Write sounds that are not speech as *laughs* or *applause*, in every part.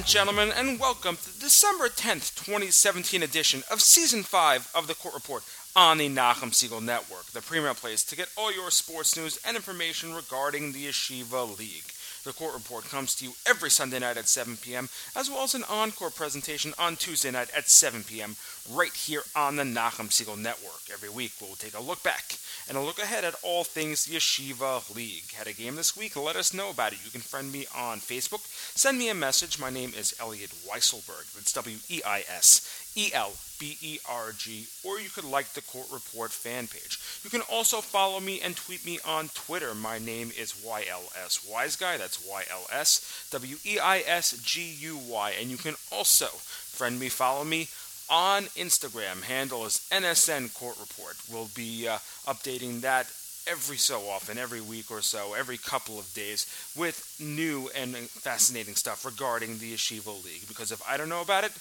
And gentlemen, and welcome to the December 10th, 2017 edition of Season 5 of the Court Report on the Nachum Segal Network, the premier place to get all your sports news and information regarding the Yeshiva League. The Court Report comes to you every Sunday night at 7 p.m., as well as an encore presentation on Tuesday night at 7 p.m., right here on the Nachum Segal Network. Every week, we'll take a look back and a look ahead at all things Yeshiva League. Had a game this week? Let us know about it. You can friend me on Facebook. Send me a message. My name is Elliot Weiselberg. That's W E I S E L B E R G, or you could like the Court Report fan page. You can also follow me and tweet me on Twitter. My name is YLS Weis Guy. That's Y L S W E I S G U Y. And you can also friend me, follow me on Instagram. Handle is NSN Court Report. We'll be uh, updating that every so often, every week or so, every couple of days, with new and fascinating stuff regarding the Yeshiva League. Because if I don't know about it,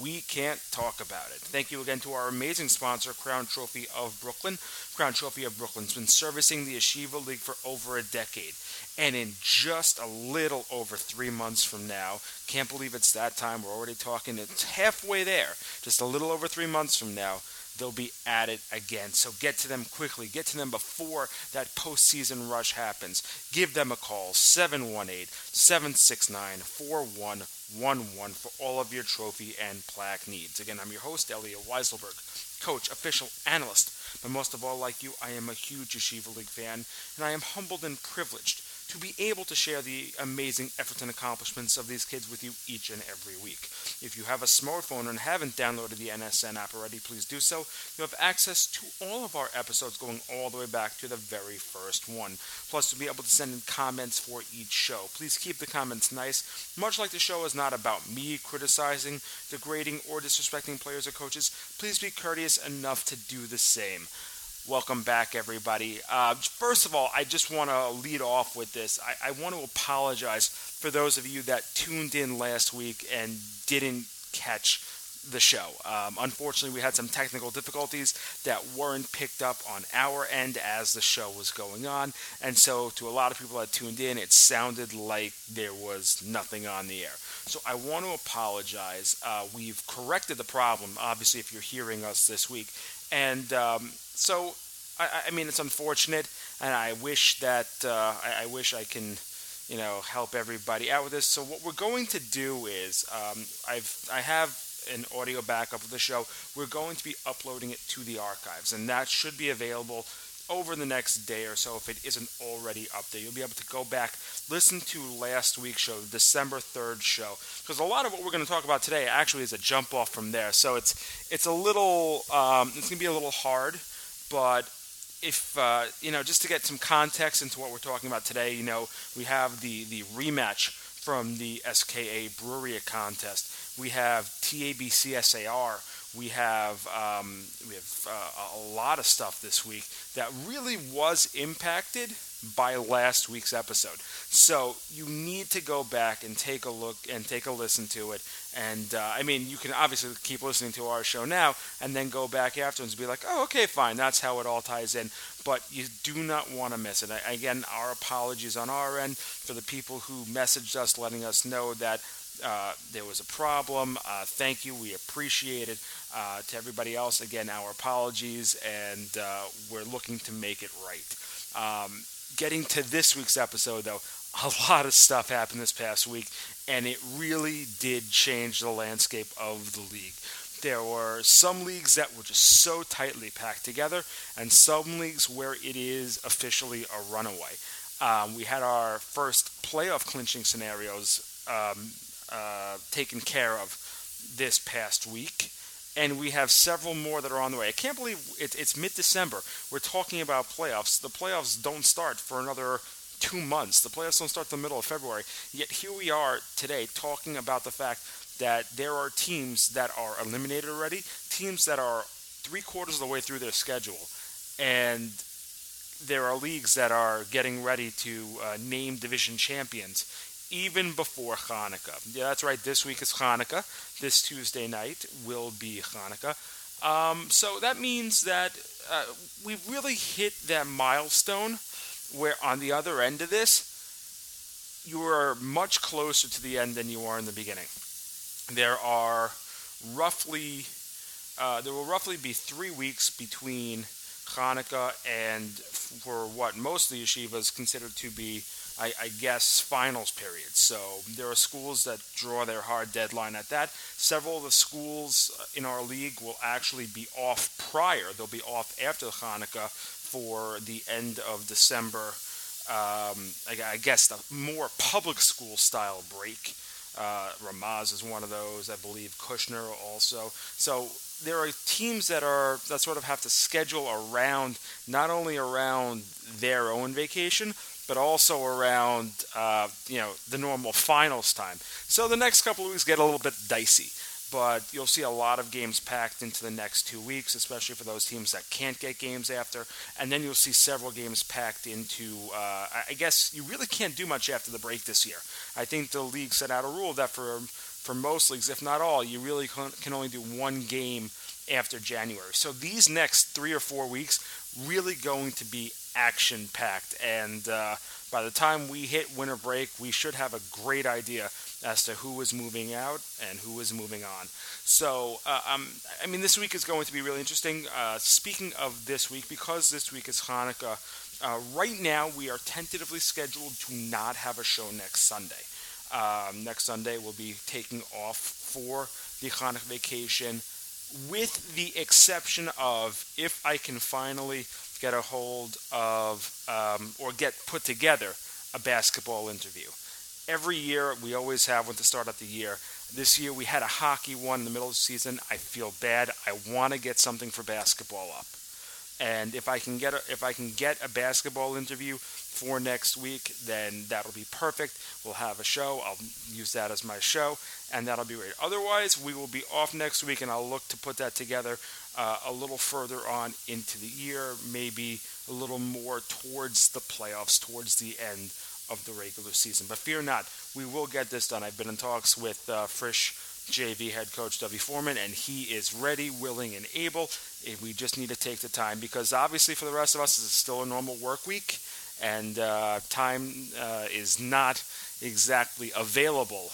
we can't talk about it. Thank you again to our amazing sponsor, Crown Trophy of Brooklyn. Crown Trophy of Brooklyn's been servicing the Yeshiva League for over a decade. And in just a little over three months from now, can't believe it's that time, we're already talking, it's halfway there. Just a little over three months from now, they'll be at it again. So get to them quickly. Get to them before that postseason rush happens. Give them a call 718 769 4111 for all of your trophy and plaque needs. Again, I'm your host, Elliot Weiselberg, coach, official, analyst. But most of all, like you, I am a huge Yeshiva League fan, and I am humbled and privileged to be able to share the amazing efforts and accomplishments of these kids with you each and every week. If you have a smartphone and haven't downloaded the NSN app already, please do so. You have access to all of our episodes going all the way back to the very first one. Plus, you'll be able to send in comments for each show. Please keep the comments nice. Much like the show is not about me criticizing, degrading, or disrespecting players or coaches, please be courteous enough to do the same. Welcome back, everybody. Uh, first of all, I just want to lead off with this. I, I, want to apologize for those of you that tuned in last week and didn't catch the show. Um, unfortunately, we had some technical difficulties that weren't picked up on our end as the show was going on. And so, to a lot of people that tuned in, it sounded like there was nothing on the air. So, I want to apologize. Uh, we've corrected the problem, obviously, if you're hearing us this week. And um, so, I, I, mean, it's unfortunate, and I wish that uh, I, I, wish I can, you know, help everybody out with this. So what we're going to do is, um, I've I have an audio backup of the show. We're going to be uploading it to the archives, and that should be available over the next day or so if it isn't already up there. You'll be able to go back, listen to last week's show, the December 3rd show, because a lot of what we're going to talk about today actually is a jump off from there. So it's it's a little um, it's going to be a little hard, but if uh, you know just to get some context into what we're talking about today, you know we have the the rematch from the SKA Bruriah contest. We have TABC SAR we have um, we have uh, a lot of stuff this week that really was impacted by last week's episode. So you need to go back and take a look and take a listen to it. And uh, I mean, you can obviously keep listening to our show now and then go back afterwards and be like, oh, okay, fine, that's how it all ties in. But you do not want to miss it. Again, our apologies on our end for the people who messaged us letting us know that uh, there was a problem. Uh, thank you. We appreciate it. Uh, to everybody else, again, our apologies, and uh, we're looking to make it right. Um, getting to this week's episode, though, *laughs* a lot of stuff happened this past week, and it really did change the landscape of the league. There were some leagues that were just so tightly packed together, and some leagues where it is officially a runaway. Um, we had our first playoff clinching scenarios um, uh, taken care of this past week. And we have several more that are on the way. I can't believe it, it's mid December. We're talking about playoffs. The playoffs don't start for another two months. The playoffs don't start the middle of February. Yet here we are today talking about the fact that there are teams that are eliminated already, teams that are three quarters of the way through their schedule, and there are leagues that are getting ready to uh, name division champions even before Hanukkah. Yeah, that's right. This week is Hanukkah. This Tuesday night will be Hanukkah. Um, so that means that uh, we've really hit that milestone where on the other end of this, you are much closer to the end than you are in the beginning. There are roughly uh, there will roughly be three weeks between Hanukkah and for what most of the yeshivas consider to be, I, I, guess, finals period. So there are schools that draw their hard deadline at that. Several of the schools in our league will actually be off prior. They'll be off after Hanukkah for the end of December. Um, I, I, guess the more public school style break. Uh, Ramaz is one of those, I believe. Kushner also. So there are teams that are that sort of have to schedule around not only around their own vacation but also around uh, you know the normal finals time. So the next couple of weeks get a little bit dicey, but you'll see a lot of games packed into the next two weeks, especially for those teams that can't get games after. And then you'll see several games packed into. Uh, I guess you really can't do much after the break this year. I think the league set out a rule that for for most leagues, if not all, you really can only do one game after January. So these next three or four weeks really going to be action packed, and uh, by the time we hit winter break, we should have a great idea as to who is moving out and who is moving on. So, uh, um, I mean, this week is going to be really interesting. Uh, speaking of this week, because this week is Hanukkah, uh, right now we are tentatively scheduled to not have a show next Sunday. Um, next Sunday, we'll be taking off for the Hanukkah vacation, with the exception of if I can finally get a hold of um, or get put together a basketball interview. Every year, we always have one to start out the year. This year, we had a hockey one in the middle of the season. I feel bad. I want to get something for basketball up. And if I can get a, if I can get a basketball interview for next week, then that'll be perfect. We'll have a show. I'll use that as my show, and that'll be great. Otherwise, we will be off next week, and I'll look to put that together uh, a little further on into the year, maybe a little more towards the playoffs, towards the end of the regular season. But fear not, we will get this done. I've been in talks with uh, Frisch JV head coach Dovey Foreman, and he is ready, willing, and able. We just need to take the time because obviously for the rest of us, is still a normal work week, and uh, time uh, is not exactly available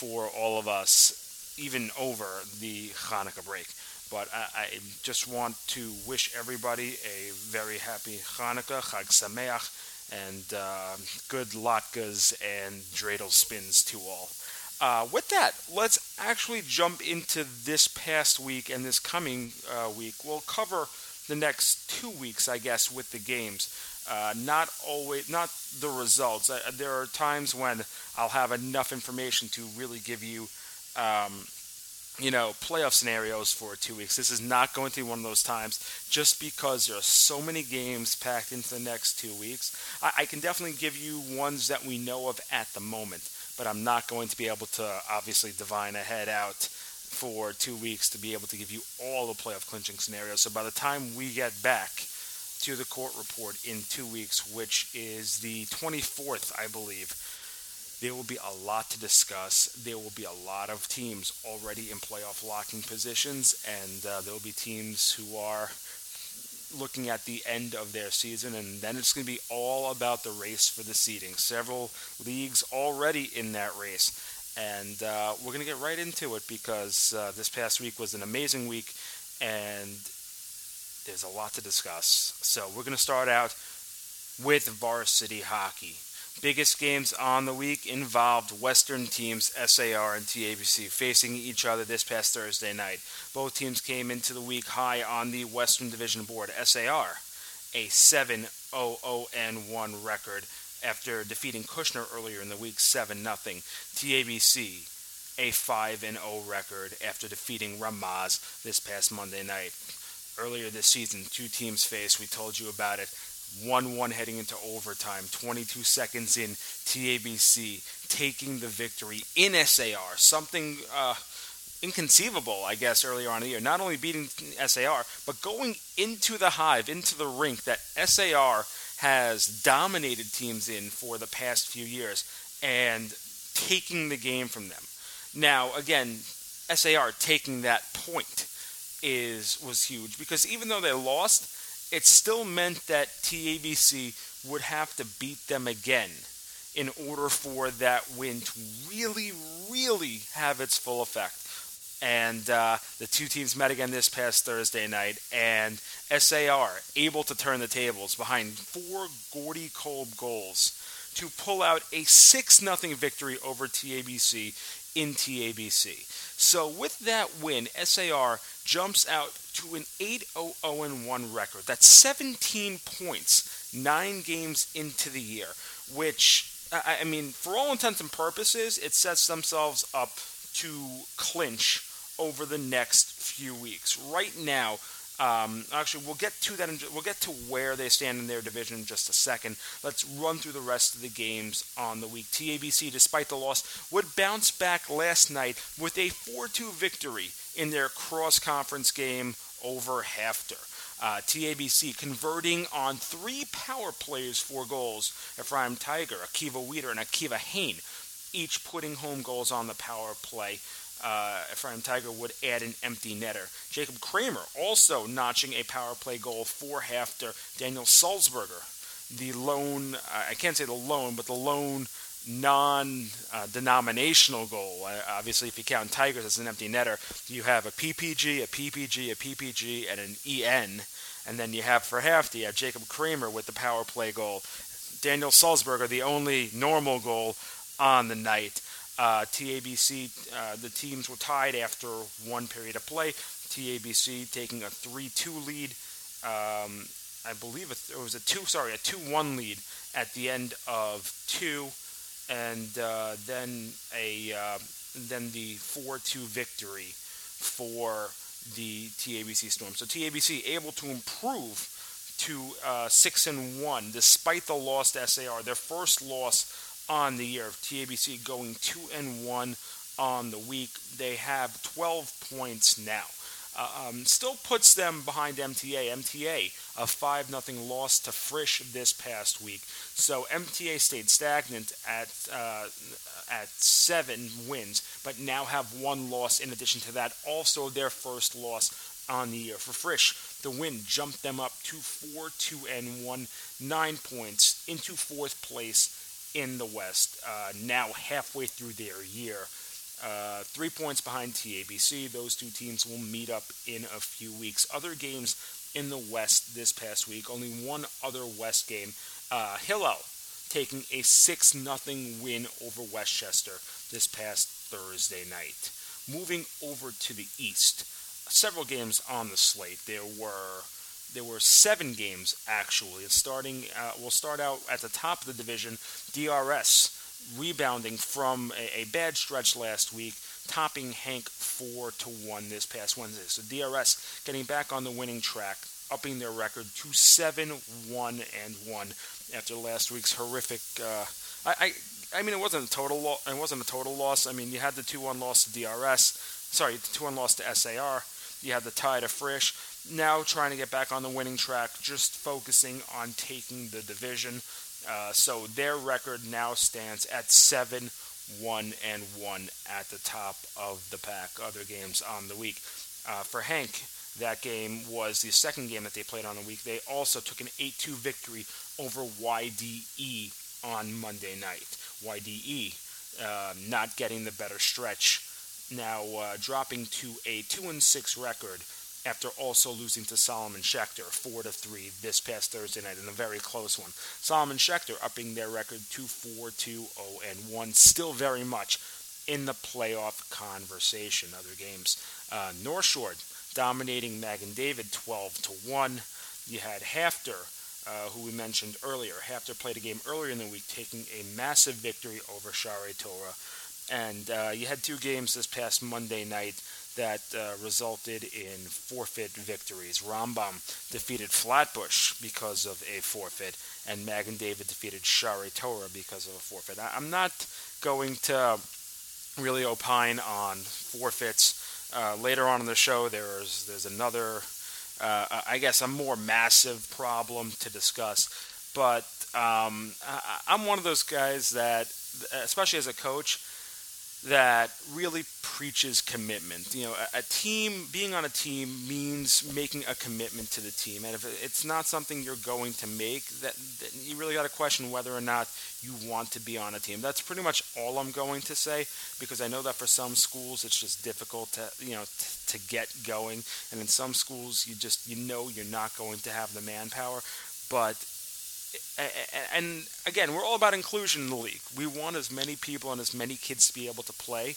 for all of us, even over the Hanukkah break. But I, I just want to wish everybody a very happy Hanukkah, Chag Sameach, and uh, good latkes and dreidel spins to all. Uh, with that, let's actually jump into this past week and this coming uh, week. We'll cover the next two weeks, I guess, with the games. Uh, not always, not the results. Uh, there are times when I'll have enough information to really give you, um, you know, playoff scenarios for two weeks. This is not going to be one of those times, just because there are so many games packed into the next two weeks. I, I can definitely give you ones that we know of at the moment but I'm not going to be able to obviously divine ahead out for two weeks to be able to give you all the playoff clinching scenarios. So by the time we get back to the court report in two weeks, which is the 24th, I believe, there will be a lot to discuss. There will be a lot of teams already in playoff locking positions, and uh, there will be teams who are looking at the end of their season, and then it's going to be all about the race for the seeding. Several leagues already in that race, and uh, we're going to get right into it because uh, this past week was an amazing week, and there's a lot to discuss. So we're going to start out with varsity hockey. Biggest games on the week involved Western teams SAR and TABC facing each other this past Thursday night. Both teams came into the week high on the Western Division board. SAR, a 7 0 1 record after defeating Kushner earlier in the week 7 0. TABC, a 5 0 record after defeating Ramaz this past Monday night. Earlier this season, two teams faced. We told you about it 1 1 heading into overtime, 22 seconds in, TABC taking the victory in SAR. Something uh, inconceivable, I guess, earlier on in the year. Not only beating SAR, but going into the hive, into the rink that SAR has dominated teams in for the past few years and taking the game from them. Now, again, SAR taking that point is was huge because even though they lost, it still meant that TABC would have to beat them again in order for that win to really, really have its full effect. And uh, the two teams met again this past Thursday night, and SAR able to turn the tables behind four Gordy Kolb goals to pull out a 6 0 victory over TABC in TABC. So with that win, SAR jumps out to an 8 0 1 record. That's 17 points, nine games into the year, which, I mean, for all intents and purposes, it sets themselves up to clinch over the next few weeks. Right now, um, actually, we'll get to that. In, we'll get to where they stand in their division in just a second. Let's run through the rest of the games on the week. TABC, despite the loss, would bounce back last night with a 4-2 victory in their cross-conference game over HAFTR. Uh, TABC converting on three power plays for goals. Ephraim Tiger, Akiva Weeder, and Akiva Hain, each putting home goals on the power play uh, Ephraim Tiger would add an empty netter. Jacob Kramer also notching a power play goal for HAFTR. Daniel Sulzberger, the lone, uh, I can't say the lone, but the lone non denominational goal. Uh, obviously, if you count Tigers as an empty netter, you have a PPG, a PPG, a PPG, and an EN. And then you have for HAFTR, you have Jacob Kramer with the power play goal. Daniel Sulzberger, the only normal goal on the night. Uh, TABC, uh, the teams were tied after one period of play. TABC taking a 3-2 lead. Um, I believe it was a two, sorry, a two-one lead at the end of two, and uh, then a uh, then the four-two victory for the TABC Storm. So TABC able to improve to uh, six and one despite the lost SAR, their first loss on the year. TABC going 2 and 1 on the week. They have 12 points now. Uh, um, still puts them behind MTA. MTA a 5 0 loss to Frisch this past week. So MTA stayed stagnant at uh, at seven wins, but now have one loss in addition to that. Also their first loss on the year. For Frisch, the win jumped them up to 4 2 and 1, 9 points into fourth place in the West, uh, now halfway through their year. Uh, three points behind TABC. Those two teams will meet up in a few weeks. Other games in the West this past week, only one other West game. Uh, Hillel taking a 6 0 win over Westchester this past Thursday night. Moving over to the East, several games on the slate. There were there were seven games actually. Starting, uh, we'll start out at the top of the division. DRS rebounding from a, a bad stretch last week, topping HANC four to one this past Wednesday. So DRS getting back on the winning track, upping their record to seven one and one after last week's horrific. Uh, I, I I mean, it wasn't a total. Lo- it wasn't a total loss. I mean, you had the two-one loss to DRS. Sorry, the two-one loss to SAR. You had the tie to Frisch now trying to get back on the winning track, just focusing on taking the division. Uh, so their record now stands at seven, one, and one at the top of the pack. Other games on the week. Uh, for HANC, that game was the second game that they played on the week. They also took an 8 2 victory over YDE on Monday night. YDE uh, not getting the better stretch, now uh, dropping to a 2 and 6 record after also losing to Solomon Schechter 4 to 3 this past Thursday night in a very close one. Solomon Schechter upping their record to 4 2 0 and 1, still very much in the playoff conversation. Other games, uh, North Shore dominating Magen David 12 to 1. You had HAFTR. uh, who we mentioned earlier. HAFTR played a game earlier in the week, taking a massive victory over Shaare Torah. And uh, you had two games this past Monday night that uh, resulted in forfeit victories. Rambam defeated Flatbush because of a forfeit, and Magen David defeated Shaare Torah because of a forfeit. I- am not going to really opine on forfeits. Uh, later on in the show, there's there's another, uh, I guess, a more massive problem to discuss. But um, I- I'm one of those guys that, especially as a coach, that really preaches commitment. You know, a, a, team being on a team means making a commitment to the team, and if it's not something you're going to make, that, that you really got to question whether or not you want to be on a team. That's pretty much all I'm going to say because I know that for some schools it's just difficult to you know t- to get going, and in some schools you just you know you're not going to have the manpower, but and again, we're all about inclusion in the league. We want as many people and as many kids to be able to play,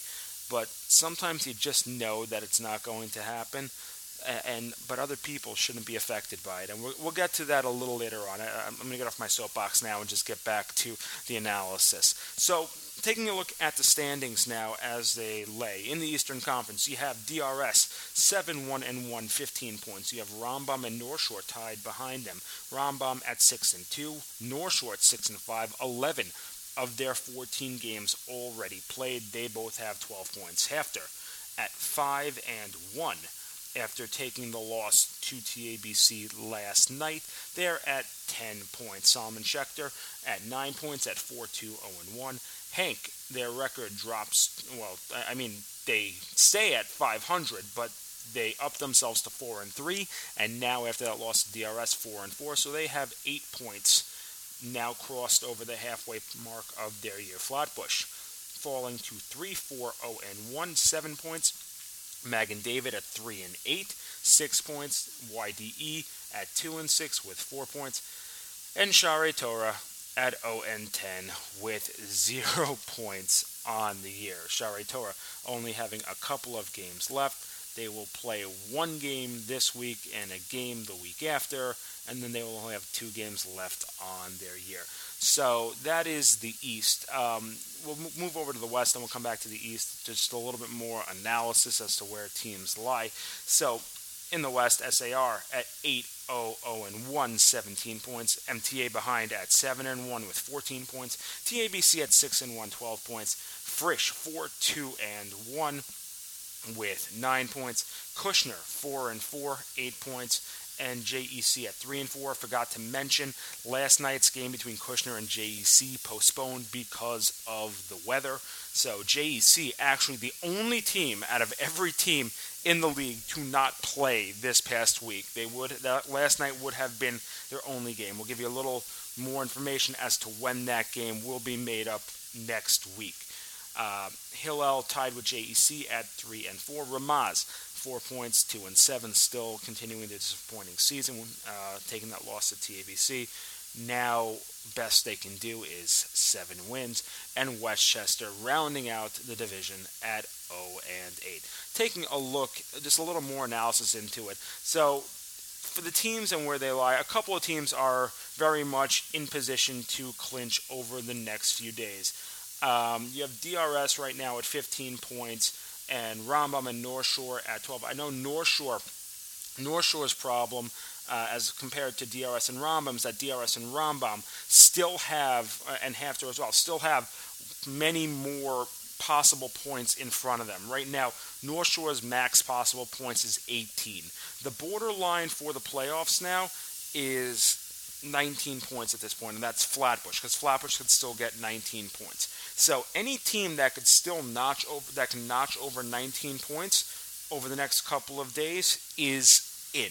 but sometimes you just know that it's not going to happen. And but other people shouldn't be affected by it, and we'll, we'll get to that a little later on. I, I'm going to get off my soapbox now and just get back to the analysis. So taking a look at the standings now as they lay in the Eastern Conference, you have DRS 7 1 and 1, 15 points. You have Rambam and North Shore tied behind them. Rambam at 6 and 2, North Shore at 6 and 5, 11 of their 14 games already played. They both have 12 points. HAFTR at 5 and 1 after taking the loss to TABC last night. They're at 10 points. Solomon Schechter at 9 points at 4 2 0 1. HANC, their record drops. Well, I mean, they stay at 500, but they up themselves to four and three, and now after that loss to DRS, four and four. So they have eight points now crossed over the halfway mark of their year. Flatbush falling to three, four, zero, oh, and one, seven points. Magen David at three and eight, six points. YDE at two and six with four points, and Shaare Torah at 0 and 10 with zero *laughs* points on the year. Shaare Torah only having a couple of games left. They will play one game this week and a game the week after, and then they will only have two games left on their year. So that is the East. Um, we'll move over to the West and we'll come back to the East. Just a little bit more analysis as to where teams lie. So in the West, SAR at 8 0 0 and 1, 17 points. MTA behind at 7 and 1 with 14 points. TABC at 6 and 1, 12 points. Frisch 4 2 and 1 with 9 points. Kushner 4 and 4, 8 points and JEC at 3 and 4. Forgot to mention last night's game between Kushner and JEC postponed because of the weather. So JEC actually the only team out of every team in the league to not play this past week. They would that last night would have been their only game. We'll give you a little more information as to when that game will be made up next week. Uh, Hillel tied with JEC at three and four. Ramaz four points, two and seven, still continuing the disappointing season, uh, taking that loss to TABC. Now, best they can do is seven wins, and Westchester rounding out the division at 0 and 8. Taking a look, just a little more analysis into it. So, for the teams and where they lie, a couple of teams are very much in position to clinch over the next few days. Um, you have DRS right now at 15 points and Rambam and North Shore at 12. I know North Shore, North Shore's problem uh, as compared to DRS and Rambam is that DRS and Rambam still have, uh, and HAFTR as well, still have many more possible points in front of them. Right now, North Shore's max possible points is 18. The borderline for the playoffs now is 19 points at this point, and that's Flatbush because Flatbush could still get 19 points. So any team that could still notch over that can notch over 19 points over the next couple of days is in.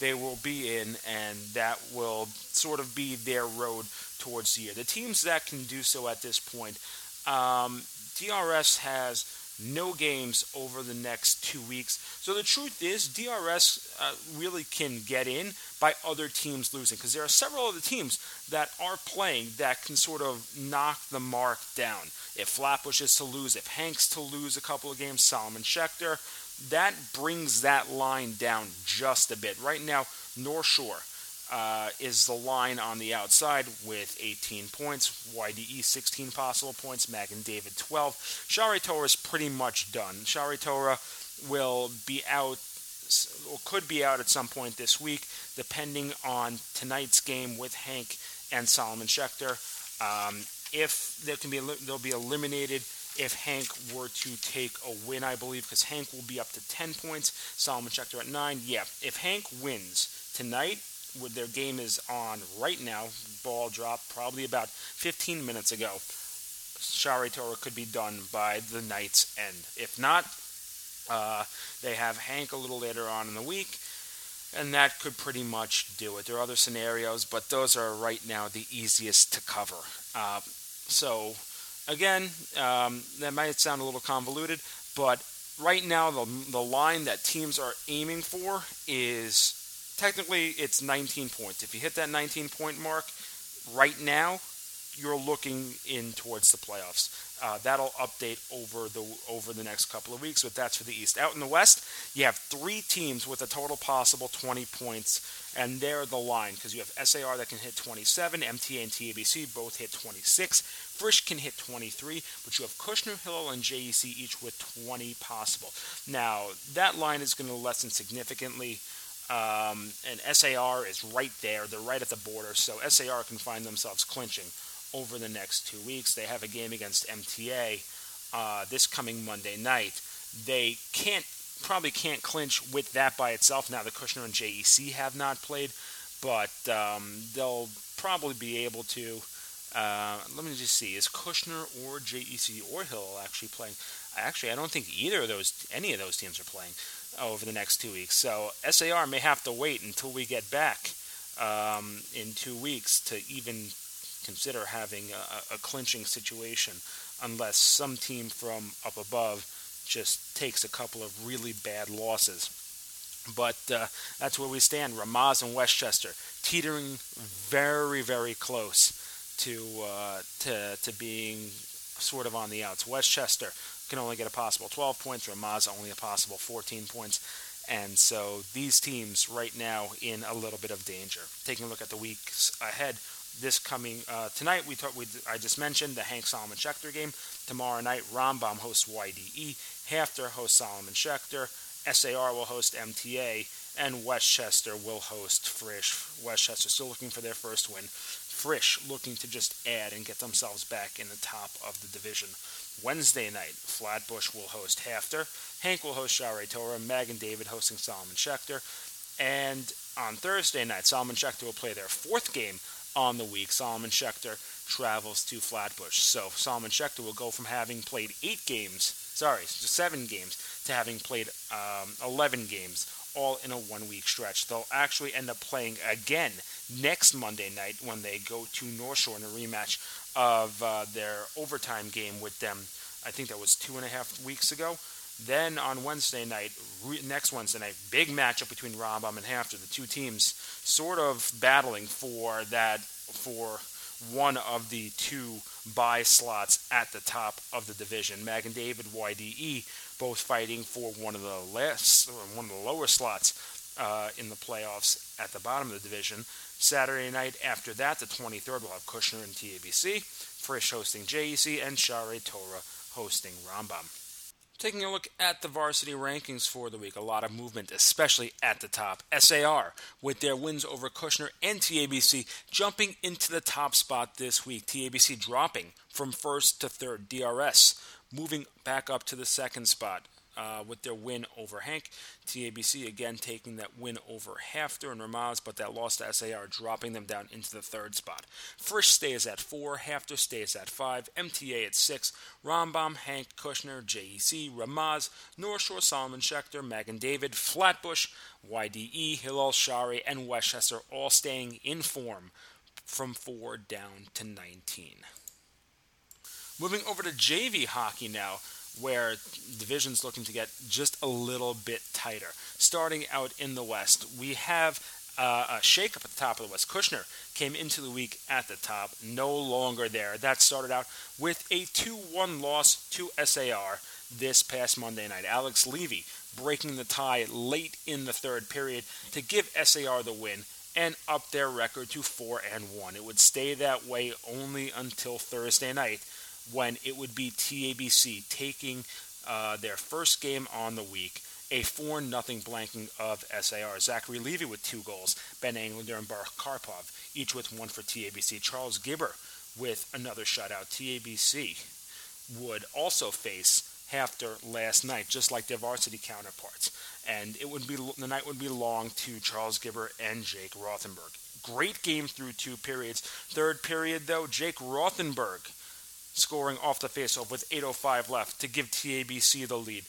They will be in, and that will sort of be their road towards the year. The teams that can do so at this point, um, DRS has no games over the next two weeks. So the truth is, DRS uh, really can get in by other teams losing because there are several other teams that are playing that can sort of knock the mark down. If Flatbush is to lose, if Hanks to lose a couple of games, Solomon Schechter, that brings that line down just a bit. Right now, North Shore uh, is the line on the outside with 18 points. YDE 16 possible points. Magen David 12. Shaare Torah is pretty much done. Shaare Torah will be out or could be out at some point this week, depending on tonight's game with HANC and Solomon Schechter. Um, if they can be, they'll be eliminated if HANC were to take a win, I believe, because HANC will be up to 10 points, Solomon Schechter at 9. Yeah, if Hank wins tonight, their game is on right now. Ball dropped probably about 15 minutes ago. Shaare Torah could be done by the night's end. If not, uh, they have HANC a little later on in the week, and that could pretty much do it. There are other scenarios, but those are right now the easiest to cover. Uh, so, again, um, that might sound a little convoluted, but right now the, the line that teams are aiming for is technically it's 19 points. If you hit that 19 point mark right now, you're looking in towards the playoffs. Uh, that'll update over the over the next couple of weeks, but that's for the East. Out in the West, you have three teams with a total possible 20 points, and they're the line because you have SAR that can hit 27, MTA and TABC both hit 26, Frisch can hit 23, but you have Kushner, Hillel, and JEC each with 20 possible. Now that line is going to lessen significantly. Um, and SAR is right there. They're right at the border, so SAR can find themselves clinching over the next two weeks. They have a game against MTA uh, this coming Monday night. They can't probably can't clinch with that by itself. Now the Kushner and JEC have not played, but um, they'll probably be able to. Uh, let me just see: is Kushner or JEC or Hill actually playing? Actually, I don't think either of those, any of those teams are playing over the next two weeks. So SAR may have to wait until we get back um, in two weeks to even consider having a, a clinching situation unless some team from up above just takes a couple of really bad losses. But uh, that's where we stand. Ramaz and Westchester teetering very, very close to uh, to to being sort of on the outs. Westchester can only get a possible 12 points. Ramaz only a possible 14 points. And so these teams right now in a little bit of danger. Taking a look at the weeks ahead, this coming uh, tonight. We, talk, we I just mentioned the HANC Solomon Schechter game. Tomorrow night, Rambam hosts YDE. HAFTR hosts Solomon Schechter. SAR will host MTA, and Westchester will host Frisch. Westchester still looking for their first win. Frisch looking to just add and get themselves back in the top of the division. Wednesday night, Flatbush will host HAFTR. HANC will host Shaare Torah. Magen David hosting Solomon Schechter. And on Thursday night, Solomon Schechter will play their fourth game on the week, Solomon Schechter travels to Flatbush. So Solomon Schechter will go from having played eight games, sorry, seven games, to having played um, 11 games, all in a one week stretch. They'll actually end up playing again next Monday night when they go to North Shore in a rematch of uh, their overtime game with them. I think that was two and a half weeks ago. Then on Wednesday night, re- next Wednesday night, big matchup between Rambam and HAFTR. The two teams sort of battling for that for one of the two buy slots at the top of the division. Magen David YDE both fighting for one of the less one of the lower slots uh, in the playoffs at the bottom of the division. Saturday night after that, the 23rd, we'll have Kushner and TABC, Frisch hosting JEC, and Shaare Torah hosting Rambam. Taking a look at the varsity rankings for the week, a lot of movement, especially at the top. SAR, with their wins over Kushner and TABC, jumping into the top spot this week. TABC dropping from first to third. DRS moving back up to the second spot uh, with their win over HANC. TABC again taking that win over HAFTR and Ramaz, but that loss to SAR dropping them down into the third spot. Frisch stays at four, HAFTR stays at five, MTA at six, Rambam, HANC, Kushner, JEC, Ramaz, North Shore, Solomon Schechter, Magen David, Flatbush, YDE, Hillel Shaare, and Westchester all staying in form from 4 down to 19. Moving over to JV hockey now where division's looking to get just a little bit tighter. Starting out in the West, we have uh, a shakeup at the top of the West. Kushner came into the week at the top, no longer there. That started out with a 2 1 loss to SAR this past Monday night. Alex Levy breaking the tie late in the third period to give SAR the win and up their record to 4 and 1. It would stay that way only until Thursday night when it would be TABC taking uh, their first game on the week, a 4 0 blanking of SAR. Zachary Levy with two goals, Ben Englander and Bar Karpov, each with one for TABC. Charles Gibber with another shutout. TABC would also face HAFTR last night, just like their varsity counterparts. And it would be the night would be long to Charles Gibber and Jake Rothenberg. Great game through two periods. Third period, though, Jake Rothenberg scoring off the faceoff with 8.05 left to give TABC the lead.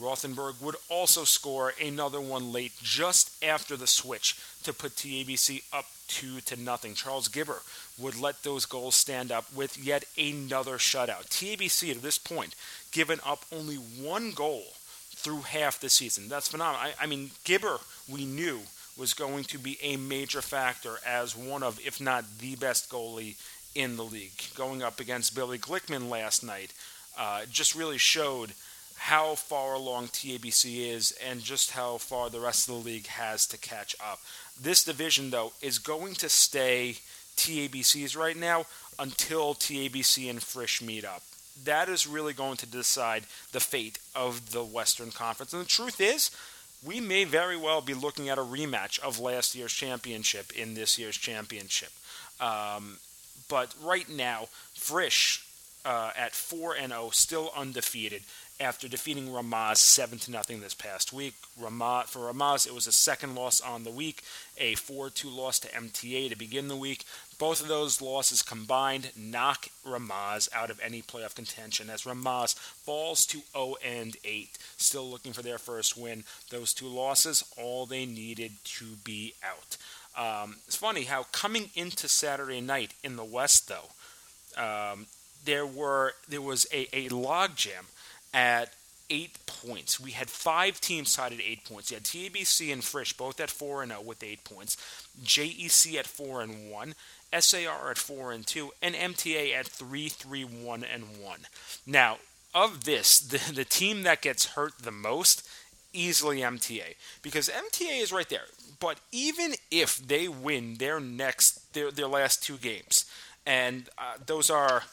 Rothenberg would also score another one late just after the switch to put TABC up two to nothing. Charles Gibber would let those goals stand up with yet another shutout. TABC at this point given up only one goal through half the season. That's phenomenal. I, I mean, Gibber we knew was going to be a major factor as one of, if not the best goalie in the league. Going up against Billy Glickman last night uh, just really showed how far along TABC is and just how far the rest of the league has to catch up. This division, though, is going to stay TABC's right now until TABC and Frisch meet up. That is really going to decide the fate of the Western Conference. And the truth is, we may very well be looking at a rematch of last year's championship in this year's championship. Um, but right now, Frisch uh, at 4 and 0, still undefeated after defeating Ramaz 7 to nothing this past week. Ramaz, for Ramaz, it was a second loss on the week, a 4 2 loss to MTA to begin the week. Both of those losses combined knock Ramaz out of any playoff contention as Ramaz falls to 0 and 8, still looking for their first win. Those two losses, all they needed to be out. Um, it's funny how coming into Saturday night in the West, though, um, there were there was a, a logjam at eight points. We had five teams tied at eight points. You had TABC and Frisch both at four and zero oh with eight points. JEC at four and one. SAR at four and two, and MTA at three, three, one and one. Now, of this, *laughs* the, the team that gets hurt the most, easily MTA, because MTA is right there. But even if they win their next, their their last two games, and uh, those are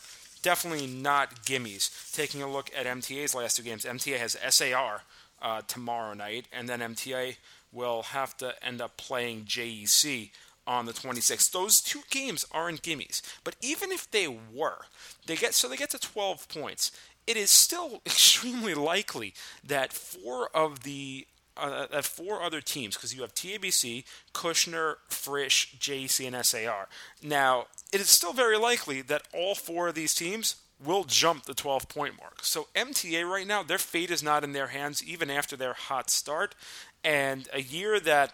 definitely not gimmies. Taking a look at MTA's last two games, MTA has SAR uh, tomorrow night, and then MTA will have to end up playing JEC on the 26th. Those two games aren't gimmies, but even if they were, they get so they get to 12 points. It is still *laughs* extremely likely that four of the uh, at four other teams because you have TABC, Kushner, Frisch, JEC, and SAR. Now, it is still very likely that all four of these teams will jump the 12 point mark. So, MTA right now, their fate is not in their hands even after their hot start. And a year that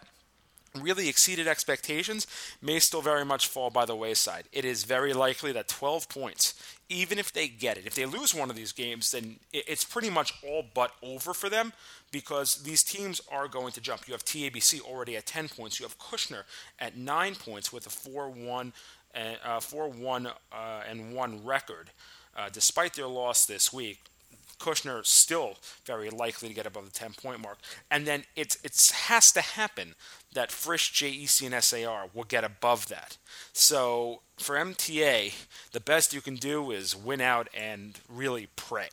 really exceeded expectations may still very much fall by the wayside. It is very likely that 12 points, even if they get it, if they lose one of these games, then it's pretty much all but over for them because these teams are going to jump. You have TABC already at 10 points. You have Kushner at 9 points with a 4 1 uh, 4 1 uh, and 1 record. Uh, despite their loss this week, Kushner still very likely to get above the 10 point mark. And then it it has to happen that Frisch, JEC, and SAR will get above that. So for MTA, the best you can do is win out and really pray.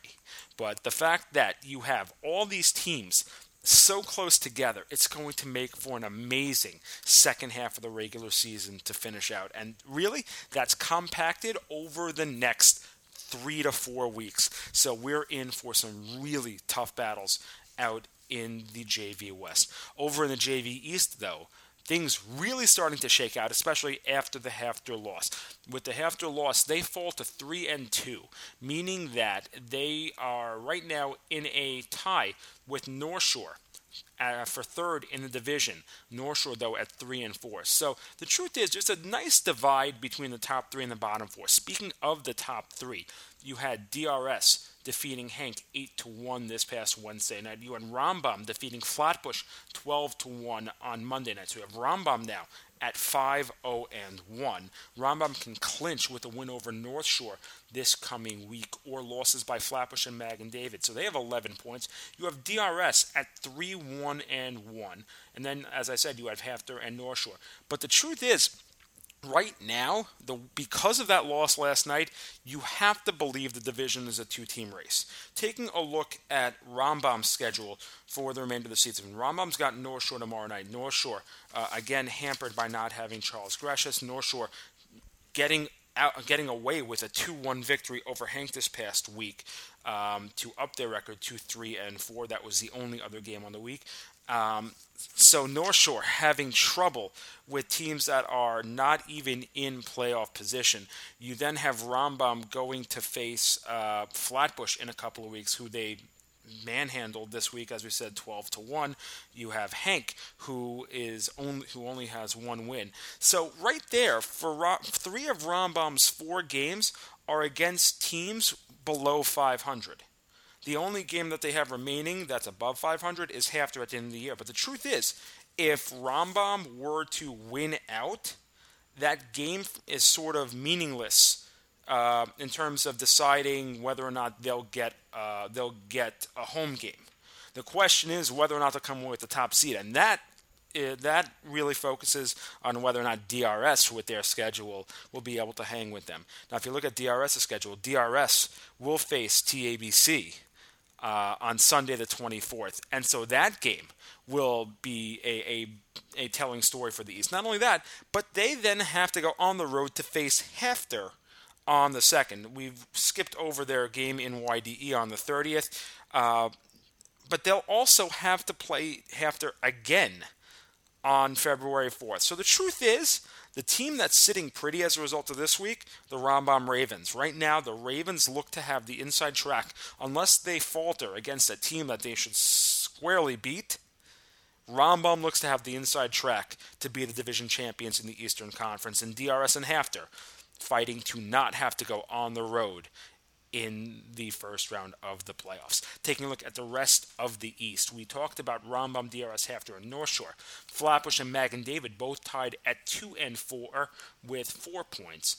But the fact that you have all these teams so close together, it's going to make for an amazing second half of the regular season to finish out. And really, that's compacted over the next three to four weeks. So we're in for some really tough battles out in the JV West. Over in the JV East, though, things really starting to shake out, especially after the HAFTR loss. With the HAFTR loss, they fall to three and two, meaning that they are right now in a tie with North Shore. Uh, for third in the division. North Shore, though, at three and four. So the truth is, there's a nice divide between the top three and the bottom four. Speaking of the top three, you had DRS defeating HANC 8 to 1 this past Wednesday night. You had Rambam defeating Flatbush 12 to 1 on Monday night. So you have Rambam now at 5 0 and 1. Rambam can clinch with a win over North Shore this coming week or losses by Flatbush and Magen David. So they have 11 points. You have DRS at 3 1 and 1. And then, as I said, you have HAFTR and North Shore. But the truth is, right now, the, because of that loss last night, you have to believe the division is a two team race. Taking a look at Rambam's schedule for the remainder of the season, Rambam's got North Shore tomorrow night. North Shore, uh, again, hampered by not having Charles Greshus. North Shore getting out, getting away with a 2-1 victory over HANC this past week um, to up their record to 3 and 4. That was the only other game on the week. Um, so North Shore having trouble with teams that are not even in playoff position. You then have Rambam going to face uh, Flatbush in a couple of weeks, who they manhandled this week, as we said, 12 to one. You have HANC, who is only who only has one win. So right there, for three of Rambam's four games are against teams below 500. The only game that they have remaining that's above 500 is HAFTR at the end of the year. But the truth is, if Rambam were to win out, that game is sort of meaningless uh, in terms of deciding whether or not they'll get uh, they'll get a home game. The question is whether or not they'll come away with the top seed, and that uh, that really focuses on whether or not DRS with their schedule will be able to hang with them. Now, if you look at DRS's schedule, DRS will face TABC uh, on Sunday the 24th. And so that game will be a, a, a, telling story for the East. Not only that, but they then have to go on the road to face HAFTR on the 2nd. We've skipped over their game in YDE on the 30th. Uh, but they'll also have to play HAFTR again on February 4th. So the truth is, the team that's sitting pretty as a result of this week, the Rambam Ravens. Right now, the Ravens look to have the inside track unless they falter against a team that they should squarely beat. Rambam looks to have the inside track to be the division champions in the Eastern Conference, and DRS and HAFTR fighting to not have to go on the road in the first round of the playoffs. Taking a look at the rest of the East, we talked about Rambam, DRS, HAFTR, and North Shore. Flatbush and Magen David both tied at two and four with four points.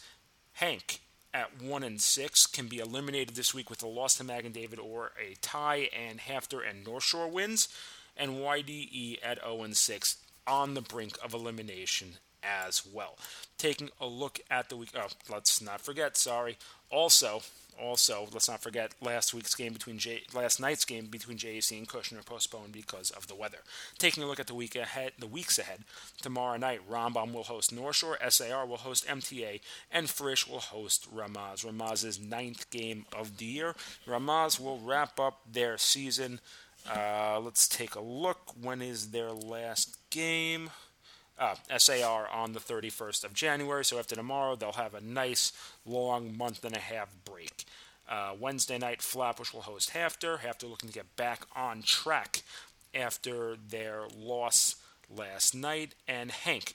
HANC at one and six can be eliminated this week with a loss to Magen David or a tie, and HAFTR and North Shore wins, and YDE at 0 and six on the brink of elimination as well. Taking a look at the week, oh, let's not forget, sorry. Also, also, let's not forget last week's game between J- last night's game between JEC and Kushner postponed because of the weather. Taking a look at the week ahead, the weeks ahead. Tomorrow night, Rambam will host North Shore, SAR will host MTA, and Frisch will host Ramaz. Ramaz's ninth game of the year. Ramaz will wrap up their season. Uh, let's take a look. When is their last game? Uh, SAR on the 31st of January. So after tomorrow, they'll have a nice long month and a half break. Uh, Wednesday night, Flatbush will host HAFTR. HAFTR looking to get back on track after their loss last night. And HANC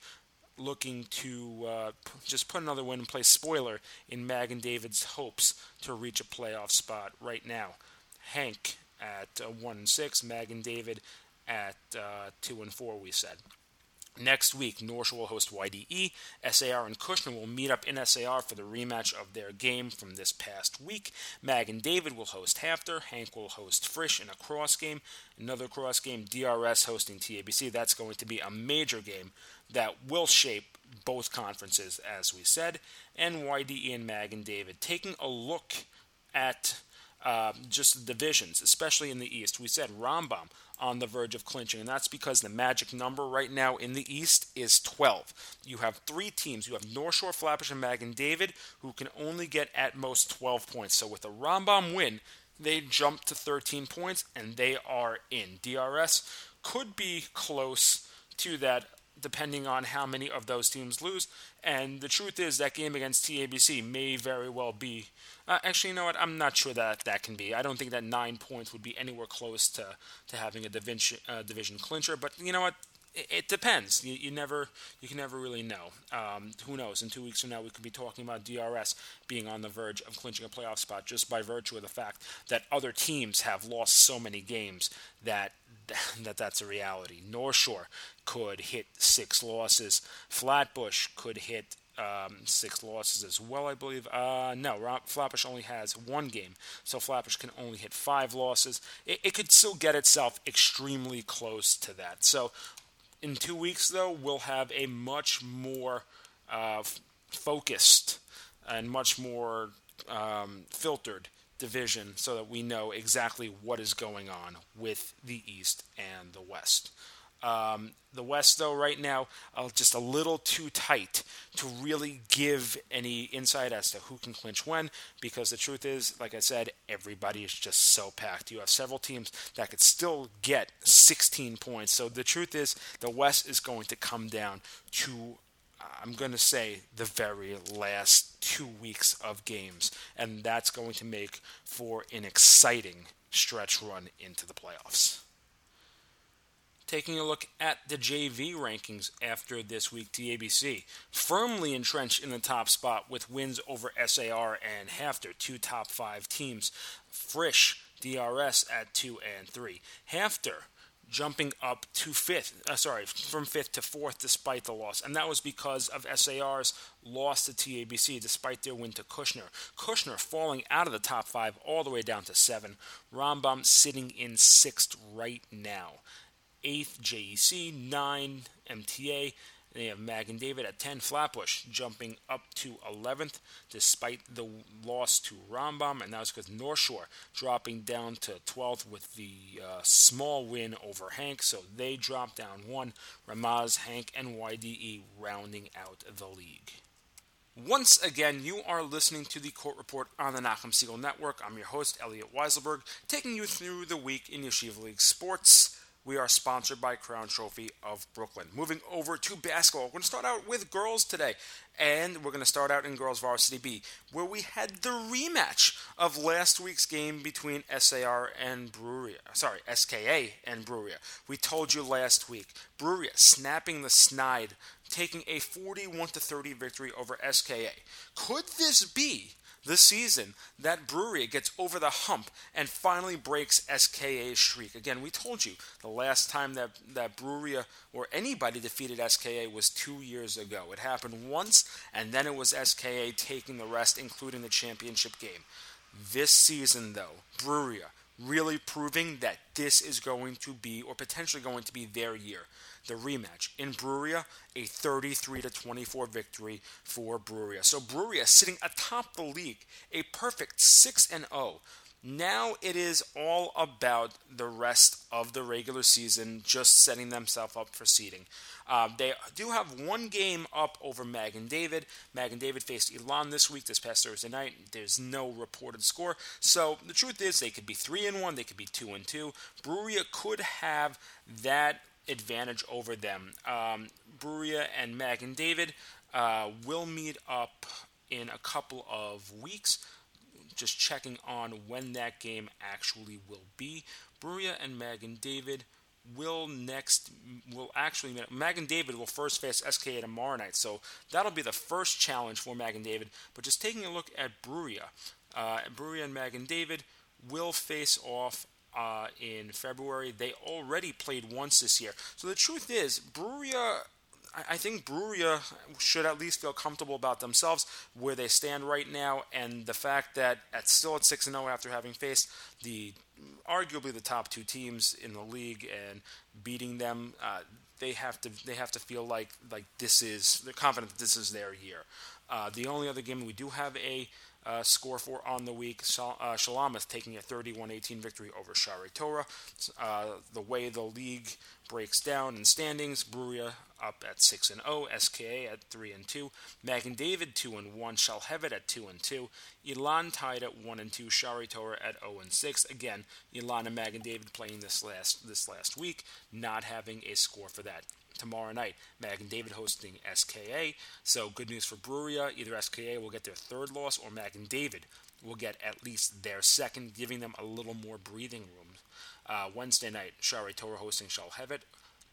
looking to uh, just put another win and play spoiler in Magen David's hopes to reach a playoff spot right now. HANC at uh, 1 and 6, Magen David at uh, 2 and 4, we said. Next week, North Shore will host YDE. SAR and Kushner will meet up in SAR for the rematch of their game from this past week. Magen David will host HAFTR. HANC will host Frisch in a cross game. Another cross game, DRS hosting TABC. That's going to be a major game that will shape both conferences, as we said. And YDE and Magen David. Taking a look at uh, just the divisions, especially in the East. We said Rambam on the verge of clinching, and that's because the magic number right now in the East is 12. You have three teams. You have North Shore, Flatbush, and Magen David, who can only get at most 12 points. So with a Rambam win, they jump to 13 points, and they are in. DRS could be close to that depending on how many of those teams lose. And the truth is, that game against TABC may very well be uh, actually, you know what? I'm not sure that that can be. I don't think that nine points would be anywhere close to, to having a division uh, division clincher. But you know what? It, depends. You, you, never you can never really know. Um, who knows? In two weeks from now, we could be talking about DRS being on the verge of clinching a playoff spot just by virtue of the fact that other teams have lost so many games that *laughs* that that's a reality. North Shore could hit six losses. Flatbush could hit um, six losses as well, I believe. Uh, no, Flatbush only has one game, so Flatbush can only hit five losses. It, it could still get itself extremely close to that. So, in two weeks, though, we'll have a much more uh, focused and much more um, filtered division so that we know exactly what is going on with the East and the West. Um, the West, though, right now, uh, just a little too tight to really give any insight as to who can clinch when, because the truth is, like I said, everybody is just so packed. You have several teams that could still get 16 points. So the truth is, the West is going to come down to I'm going to say the very last two weeks of games, and that's going to make for an exciting stretch run into the playoffs. Taking a look at the JV rankings after this week, TABC firmly entrenched in the top spot with wins over SAR and HAFTR, two top five teams. Frisch, DRS at two and three. HAFTR jumping up to fifth, uh, sorry, from fifth to fourth despite the loss. And that was because of SAR's loss to TABC despite their win to Kushner. Kushner falling out of the top five all the way down to seven. Rambam sitting in sixth right now. 8th JEC, 9 MTA. They have Magen David at 10. Flatbush jumping up to 11th despite the loss to Rambam, and that was because North Shore dropping down to 12th with the uh, small win over HANC, so they dropped down one. Ramaz, HANC, and YDE rounding out the league. Once again, you are listening to the Court Report on the Nachum Segal Network. I'm your host, Elliot Weiselberg, taking you through the week in Yeshiva League sports we are sponsored by Crown Trophy of Brooklyn. Moving over to basketball, we're going to start out with girls today. And we're going to start out in girls varsity B, where we had the rematch of last week's game between SAR and Bruriah. Sorry, SKA and Bruriah. We told you last week, Bruriah snapping the snide, taking a 41 to 30 victory over SKA. Could this be this season that Bruriah gets over the hump and finally breaks SKA's streak. Again, we told you the last time that, that Bruriah uh, or anybody defeated SKA was two years ago. It happened once, and then it was SKA taking the rest, including the championship game. This season, though, Bruriah uh, really proving that this is going to be, or potentially going to be, their year the rematch in Bruriah, a 33 to 24 victory for Bruriah. So Bruriah sitting atop the league, a perfect 6 and 0. Now it is all about the rest of the regular season, just setting themselves up for seeding. Uh, they do have one game up over Magen David. Magen David faced Ilan this week, this past Thursday night. There's no reported score. So the truth is, they could be 3 and 1, they could be 2 and 2. Bruriah could have that advantage over them. Um, and Magen David uh, will meet up in a couple of weeks. Just checking on when that game actually will be. Bruriah and Magen David will next will actually Magen David will first face SKA tomorrow night, so that'll be the first challenge for Magen David. But just taking a look at Bruriah, uh, Bruriah and Magen David will face off uh, in February. They already played once this year. So the truth is, Bruriah. I think Bruriah should at least feel comfortable about themselves where they stand right now, and the fact that at still at six and zero oh after having faced the arguably the top two teams in the league and beating them, uh, they have to they have to feel like like this is they're confident that this is their year. Uh, the only other game we do have a uh, score for on the week. Uh, Shulamith taking a 31-18 victory over Shaare Torah. Uh, the way the league breaks down in standings, Bruriah up at 6 and 0, SKA at 3 and 2, Magen David 2 and 1, Shalhevet at 2 and 2, Ilan tied at 1 and 2, Shaare Torah at 0 and 6. Again, Ilan and Magen David playing this last this last week, not having a score for that tomorrow night. Magen David hosting SKA. So good news for Bruriah. Either SKA will get their third loss or Magen David will get at least their second, giving them a little more breathing room. Uh, Wednesday night, Shaare Torah hosting Shalhevet.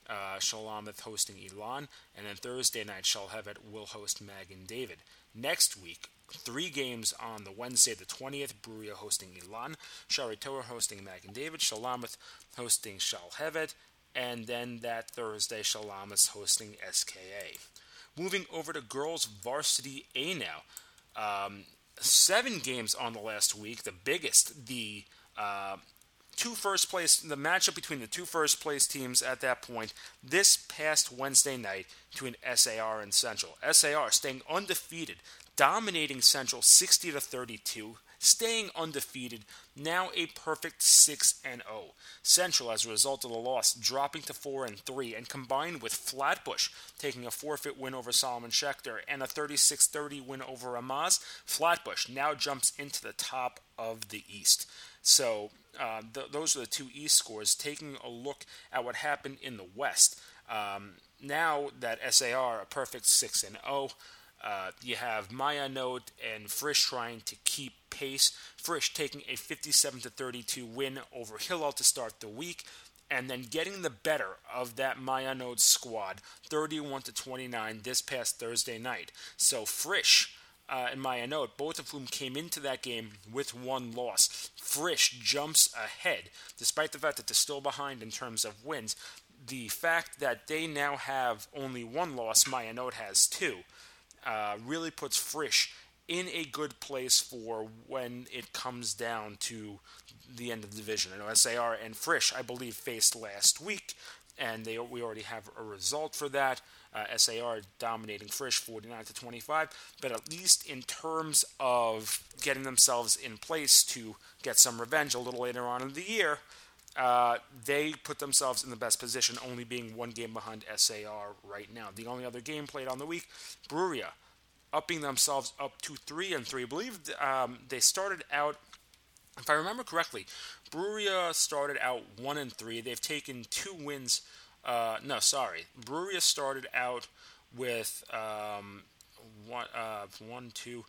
Uh, Shulamith hosting Ilan, and then Thursday night, Shalhevet will host Magen David. Next week, three games on the Wednesday, the 20th, Bruriah hosting Ilan, Shaare Torah hosting Magen David, Shulamith hosting Shalhevet, and then that Thursday, Shalom is hosting SKA. Moving over to girls varsity A now. Um, seven games on the last week. The biggest, the uh, two first place, the matchup between the two first place teams at that point this past Wednesday night between SAR and Central. SAR staying undefeated, dominating Central 60 to 32 staying undefeated, now a perfect 6 and 0. Central, as a result of the loss, dropping to 4 and 3, and combined with Flatbush taking a forfeit win over Solomon Schechter and a 36 30 win over Ramaz, Flatbush now jumps into the top of the East. So uh, th- those are the two East scores. Taking a look at what happened in the West. Um, now that SAR a perfect 6 and 0. Uh, you have Ma'ayanot and Frisch trying to keep pace. Frisch taking a 57 to 32 win over Hillel to start the week, and then getting the better of that Ma'ayanot squad, 31 to 29 this past Thursday night. So Frisch uh, and Note, both of whom came into that game with one loss. Frisch jumps ahead, despite the fact that they're still behind in terms of wins. The fact that they now have only one loss, Ma'ayanot has two uh, really puts Frisch in a good place for when it comes down to the end of the division. I know SAR and Frisch, I believe, faced last week, and they we already have a result for that. Uh, SAR dominating Frisch 49 to 25, but at least in terms of getting themselves in place to get some revenge a little later on in the year, uh, they put themselves in the best position, only being one game behind SAR right now. The only other game played on the week, Bruriah, upping themselves up to three and three. I believe um, they started out, if I remember correctly, Bruriah started out one and three. They've taken two wins. Uh, no, sorry, Bruriah started out with um, one, uh, one, two,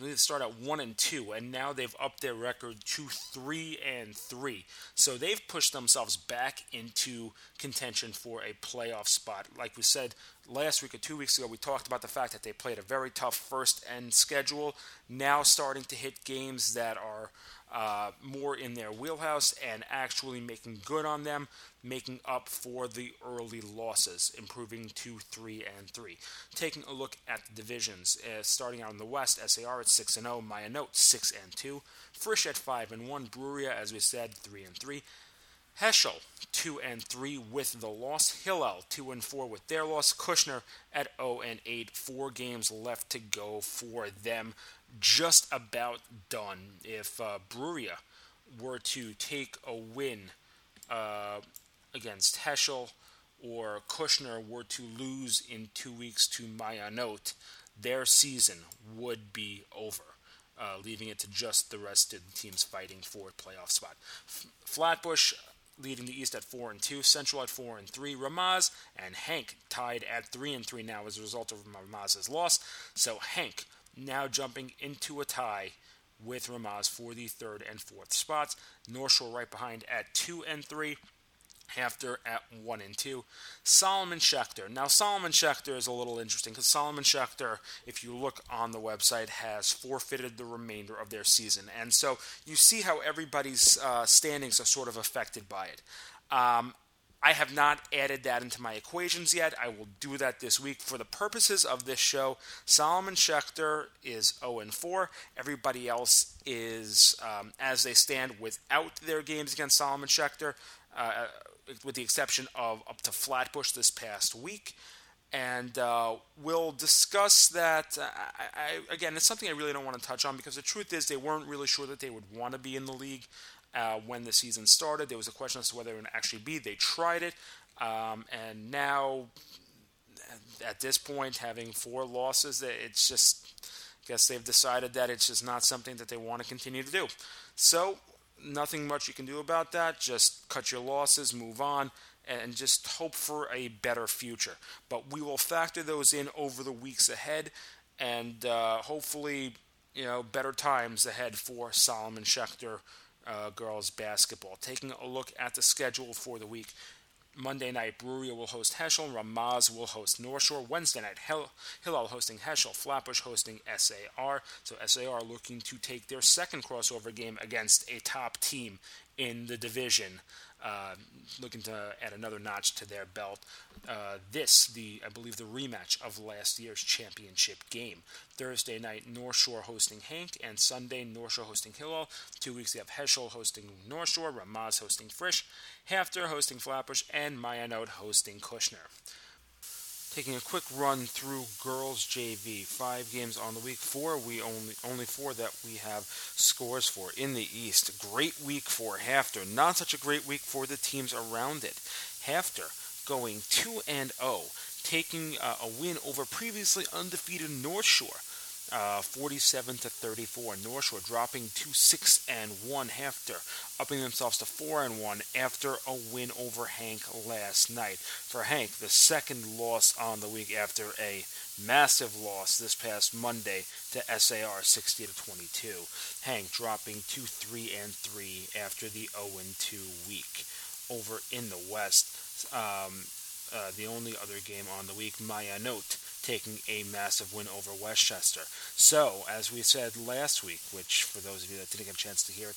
they start at one and two, and now they've upped their record to three and three. So they've pushed themselves back into contention for a playoff spot. Like we said last week or two weeks ago, we talked about the fact that they played a very tough first end schedule. Now starting to hit games that are uh, more in their wheelhouse and actually making good on them, making up for the early losses, improving to 3 and 3. Taking a look at the divisions, uh, starting out in the West, SAR at 6 and 0, Ma'ayanot 6 and 2, Frisch at 5 and 1, Bruriah, as we said, 3 and 3. Heschel, 2 and 3 with the loss. Hillel, 2 and 4 with their loss. Kushner at 0 and 8. Four games left to go for them just about done. If uh, Brurias were to take a win uh, against Heschel or Kushner were to lose in two weeks to Ma'ayanot, their season would be over. Uh, leaving it to just the rest of the teams fighting for a playoff spot. F- Flatbush leading the East at four and two, Central at four and three, Ramaz and HANC tied at three and three now as a result of Ramaz's loss. So HANC now jumping into a tie with Ramaz for the third and fourth spots. North Shore right behind at two and three. HAFTR at one and two, Solomon Schechter. Now Solomon Schechter is a little interesting because Solomon Schechter, if you look on the website, has forfeited the remainder of their season, and so you see how everybody's uh, standings are sort of affected by it. Um, I have not added that into my equations yet. I will do that this week. For the purposes of this show, Solomon Schechter is 0 and 4. Everybody else is um, as they stand without their games against Solomon Schechter, uh, with the exception of up to Flatbush this past week. And uh, we'll discuss that. Uh, I, I, again, it's something I really don't want to touch on because the truth is they weren't really sure that they would want to be in the league uh, when the season started. There was a question as to whether it would actually be. They tried it, um, and now at this point, having four losses, it's just I guess they've decided that it's just not something that they want to continue to do. So nothing much you can do about that. Just cut your losses, move on, and just hope for a better future. But we will factor those in over the weeks ahead, and uh, hopefully, you know, better times ahead for Solomon Schechter uh, girls basketball. Taking a look at the schedule for the week. Monday night, Brurias will host Heschel. Ramaz will host North Shore. Wednesday night, Hill- Hillel hosting Heschel. Flatbush hosting SAR. So SAR looking to take their second crossover game against a top team in the division uh, looking to add another notch to their belt. Uh, this, the I believe, the rematch of last year's championship game. Thursday night, North Shore hosting HANC, and Sunday, North Shore hosting Hillel. Two weeks, they have Heschel hosting North Shore, Ramaz hosting Frisch, HAFTR hosting Flatbush, and Ma'ayanot hosting Kushner. Taking a quick run through girls JV, five games on the week. Four we only only four that we have scores for in the East. Great week for HAFTR. Not such a great week for the teams around it. HAFTR going two and zero, oh, taking uh, a win over previously undefeated North Shore uh, 47 to 34. North Shore dropping to 6 and 1 after upping themselves to 4 and 1 after a win over HANC last night. For HANC, the second loss on the week after a massive loss this past Monday to SAR 60 to 22. HANC dropping to 3 and 3 after the 0 and 2 week. Over in the West, um, uh, the only other game on the week, Ma'ayanot taking a massive win over Westchester. So, as we said last week, which for those of you that didn't get a chance to hear it,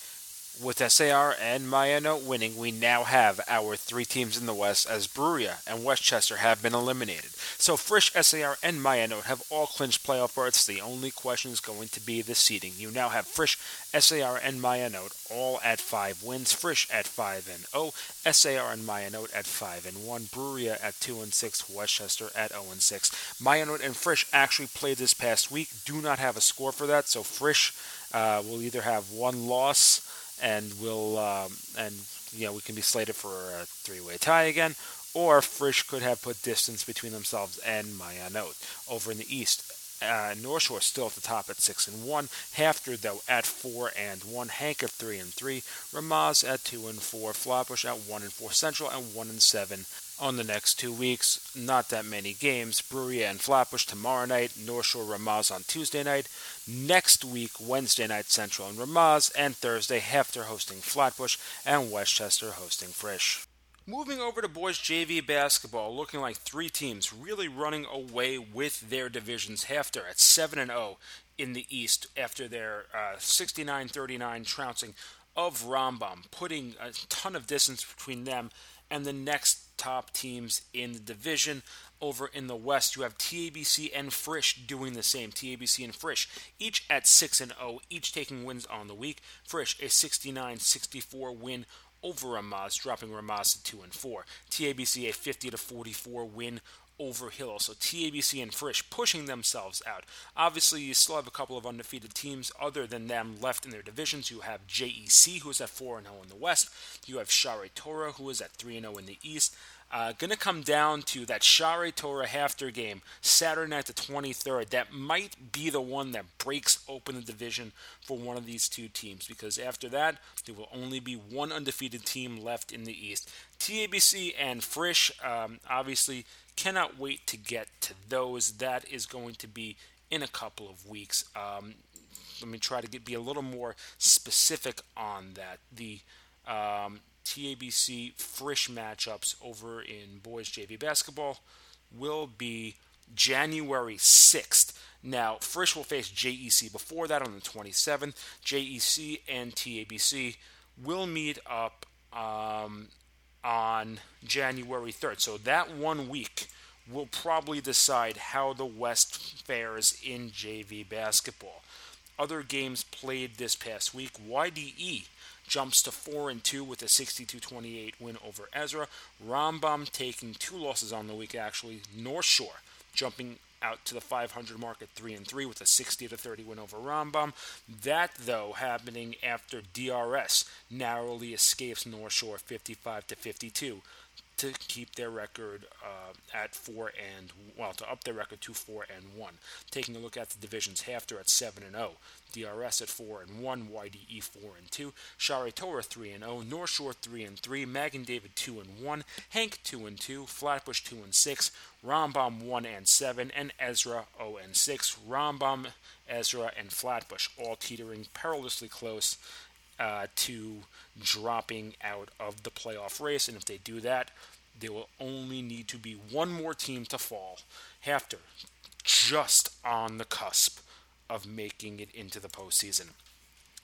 with SAR and Ma'ayanot winning, we now have our three teams in the West as Bruriah and Westchester have been eliminated. So Frisch, SAR, and Ma'ayanot have all clinched playoff berths. The only question is going to be the seeding. You now have Frisch, SAR, and Ma'ayanot all at five wins. Frisch at five and 0, SAR and Ma'ayanot at five and one, Bruriah at two and six, Westchester at 0 and six. Ma'ayanot and Frisch actually played this past week. Do not have a score for that, so Frisch uh, will either have one loss and we'll um, and you know we can be slated for a three-way tie again, or Frisch could have put distance between themselves and Ma'ayanot over in the East. Uh, North Shore still at the top at six and one. HAFTR though at four and one. HANC at three and three. Ramaz at two and four. Flatbush at one and four. Central at one and seven on the next two weeks. Not that many games. Bruriah and Flatbush tomorrow night, North Shore Ramaz on Tuesday night. Next week, Wednesday night, Central and Ramaz, and Thursday, HAFTR hosting Flatbush and Westchester hosting Frisch. Moving over to boys JV basketball, looking like three teams really running away with their divisions. HAFTR at 7 and 0 in the East after their 69 uh, 39 trouncing of Rambam, putting a ton of distance between them and the next top teams in the division. Over in the West, you have TABC and Frisch doing the same. TABC and Frisch, each at 6 and 0, each taking wins on the week. Frisch, a 69 64 win over Ramaz, dropping Ramaz to 2 and 4. TABC, a 50 44 win over Hill. So TABC and Frisch pushing themselves out. Obviously, you still have a couple of undefeated teams other than them left in their divisions. You have JEC, who is at 4 0 in the West. You have Shaare Torah, who is at 3 0 in the East. Uh, going to come down to that Shaare Torah HAFTR game Saturday night, the 23rd. That might be the one that breaks open the division for one of these two teams because after that, there will only be one undefeated team left in the East. TABC and Frisch, um, obviously, cannot wait to get to those. That is going to be in a couple of weeks. Um, let me try to get, be a little more specific on that. The um, TABC Frisch matchups over in boys JV basketball will be January 6th. Now, Frisch will face JEC before that on the 27th. JEC and TABC will meet up um, on January 3rd. So that one week will probably decide how the West fares in JV basketball. Other games played this past week YDE jumps to 4 and 2 with a 62-28 win over Ezra. Rambam taking two losses on the week actually. North Shore jumping out to the 500 mark at 3 and 3 with a 60 to 30 win over Rambam. That though happening after DRS narrowly escapes North Shore 55 to 52 to keep their record uh, at four and well to up their record to four and one. Taking a look at the divisions, HAFTR at seven and zero, DRS at four and one, YDE four and two, Shaare Torah three and zero, North Shore three and three, Magen David two and one, HANC two and two, Flatbush two and six, Rambam one and seven, and Ezra zero and six. Rambam, Ezra, and Flatbush all teetering perilously close uh, to dropping out of the playoff race. And if they do that, there will only need to be one more team to fall. HAFTR just on the cusp of making it into the postseason.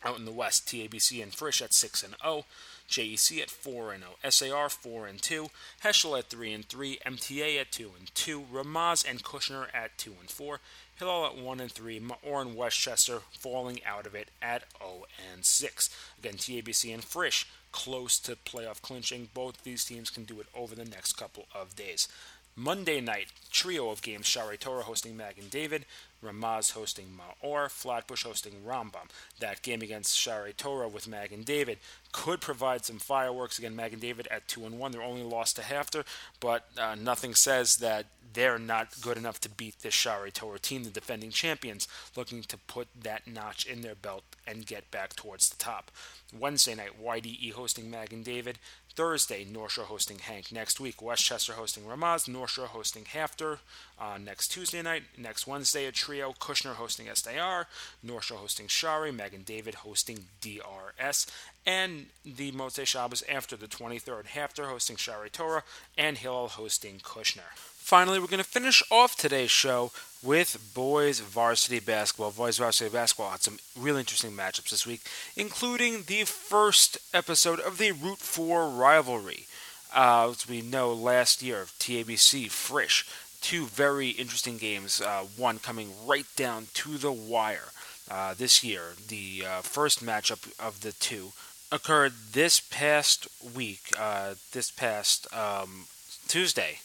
Out in the West, TABC and Frisch at 6 and 0, JEC at 4 and 0, SAR 4 and 2, Heschel at 3 and 3, MTA at 2 and 2, Ramaz and Kushner at 2 and 4, Hillel at 1 and 3, Orrin Westchester falling out of it at 0 and 6. Again, TABC and Frisch close to playoff clinching. Both these teams can do it over the next couple of days. Monday night, trio of games Shaare Torah hosting Magen David, Ramaz hosting Maor, Flatbush hosting Rambam. That game against Shaare Torah with Magen David could provide some fireworks. Again, Magen David at 2 and 1. They're only lost to HAFTR, but uh, nothing says that they're not good enough to beat this Shaare Torah team, the defending champions, looking to put that notch in their belt and get back towards the top. Wednesday night, YDE hosting Magen David. Thursday, North Shore hosting HANC. Next week, Westchester hosting Ramaz, North Shore hosting HAFTR. Uh, next Tuesday night, next Wednesday, a trio, Kushner hosting SAR, North Shore hosting Shaare, Magen David hosting DRS, and the Motzei Shabbos after the 23rd, HAFTR hosting Shaare Torah, and Hillel hosting Kushner. Finally, we're going to finish off today's show with boys varsity basketball. Boys varsity basketball had some really interesting matchups this week, including the first episode of the Route 4 rivalry. Uh, as we know, last year, of TABC Frisch, two very interesting games, uh, one coming right down to the wire. Uh, this year, the uh, first matchup of the two occurred this past week, uh, this past um, Tuesday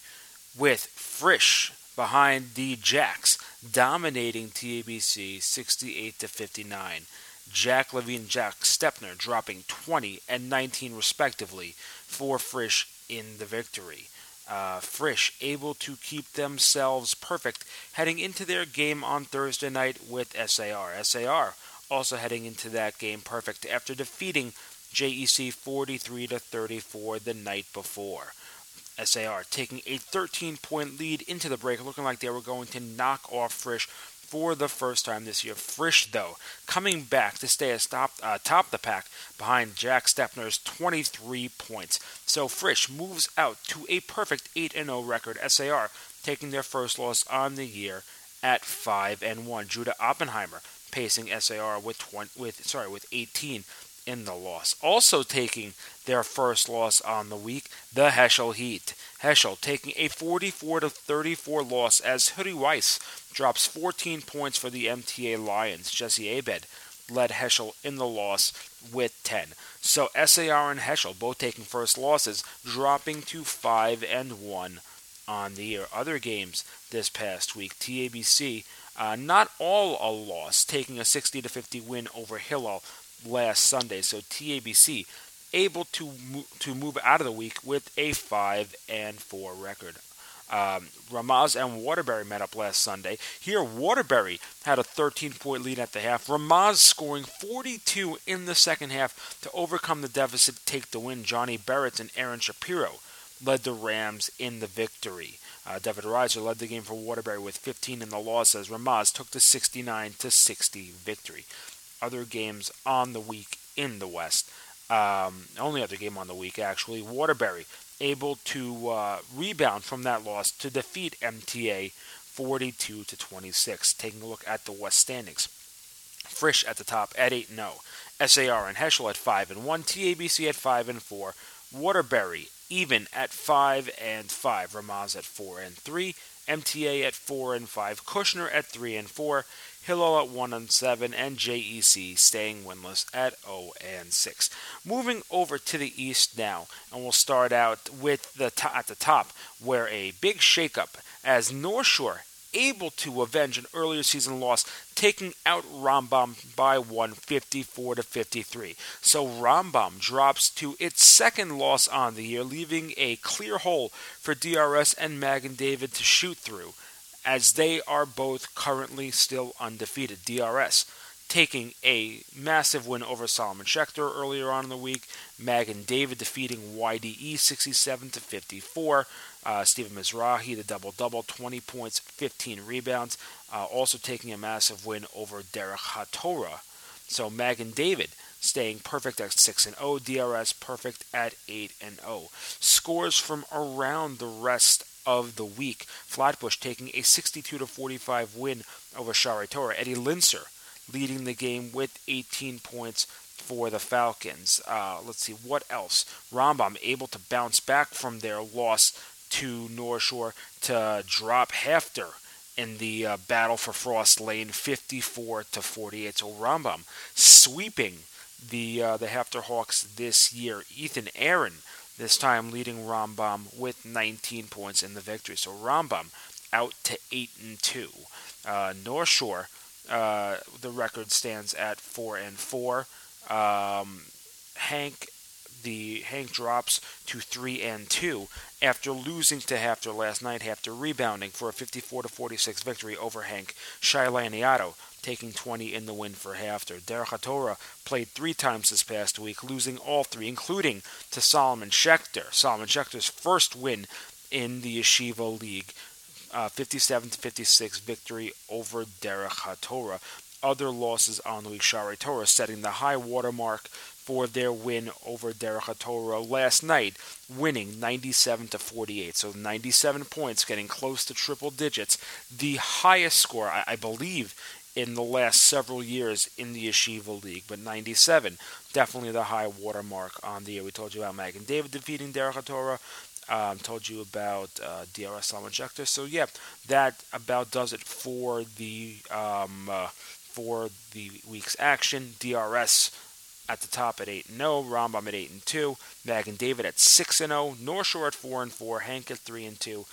with Frisch behind the Jacks, dominating TABC 68 to 59. Jack Levine Jack Stepner dropping 20 and 19 respectively for Frisch in the victory. Uh, Frisch able to keep themselves perfect heading into their game on Thursday night with SAR. SAR also heading into that game perfect after defeating JEC 43 to 34 the night before. SAR taking a 13 point lead into the break, looking like they were going to knock off Frisch for the first time this year. Frisch, though, coming back to stay atop, uh, top the pack behind Jack Stepner's 23 points. So Frisch moves out to a perfect 8 0 record. SAR taking their first loss on the year at 5 and 1. Judah Oppenheimer pacing SAR with 20, with sorry with 18 in the loss. Also taking their first loss on the week, the Heschel Heat. Heschel taking a 44 to 34 loss as Hoodie Weiss drops 14 points for the MTA Lions. Jesse Abed led Heschel in the loss with 10. So SAR and Heschel both taking first losses, dropping to 5 and 1 on the year. Other games this past week, TABC, uh, not all a loss, taking a 60 to 50 win over Hillel last Sunday. So TABC able to to move out of the week with a five and four record. Um, Ramaz and Waterbury met up last Sunday. Here, Waterbury had a 13 point lead at the half. Ramaz scoring 42 in the second half to overcome the deficit, take the win. Johnny Barrett and Aaron Shapiro led the Rams in the victory. Uh, David Reiser led the game for Waterbury with 15 in the loss as Ramaz took the 69 to 60 victory other games on the week in the West. Um, only other game on the week, actually. Waterbury able to uh, rebound from that loss to defeat MTA 42 to 26. Taking a look at the West standings. Frisch at the top at 8 0. SAR and Heschel at 5 and 1. TABC at 5 and 4. Waterbury even at 5 and 5. Ramaz at 4 and 3. MTA at 4 and 5. Kushner at 3 and 4. Hillel at 1 and 7, and JEC staying winless at 0 and 6. Moving over to the East now, and we'll start out with the t- at the top, where a big shakeup as North Shore able to avenge an earlier season loss, taking out Rambam by 154 to 53. So Rambam drops to its second loss on the year, leaving a clear hole for DRS and Magen David to shoot through as they are both currently still undefeated. DRS taking a massive win over Solomon Schechter earlier on in the week. Magen David defeating YDE 67 to 54. Uh, Stephen Mizrahi, the double double, 20 points, 15 rebounds. Uh, also taking a massive win over Derech HaTorah. So Magen David staying perfect at 6 and 0, DRS perfect at 8 and 0. Scores from around the rest of the week. Flatbush taking a 62 45 win over Shaare Torah. Eddie Linser leading the game with 18 points for the Falcons. Uh, let's see what else. Rambam able to bounce back from their loss to North Shore to drop HAFTR in the uh, battle for Frost Lane, 54 to 48. So Rambam sweeping the uh, the HAFTR Hawks this year. Ethan Aaron this time leading Rambam with 19 points in the victory. So Rambam out to 8 and 2. Uh, North Shore, uh, the record stands at 4 and 4. Um, HANC the HANC drops to 3 and 2 after losing to HAFTR last night after rebounding for a 54 to 46 victory over HANC Shai Laniato taking 20 in the win for. Derech HaTorah played three times this past week, losing all three, including to Solomon Schechter. Solomon Schechter's first win in the Yeshiva League. Uh, 57 to 56 victory over HaTorah. Other losses on the week, Shari Torah setting the high watermark for their win over Torah last night, winning 97 to 48. So 97 points, getting close to triple digits, the highest score I, I believe in the last several years in the Yeshiva League, but 97, definitely the high watermark on the year. We told you about Magen David defeating Derech Torah. Um, told you about uh, DRS Solomon Schechter. So yeah, that about does it for the um, uh, for the week's action. DRS at the top at 8 0, Rambam at 8 and 2, Magen David at 6 and 0, North Shore at 4 and 4, HANC at 3 and 2,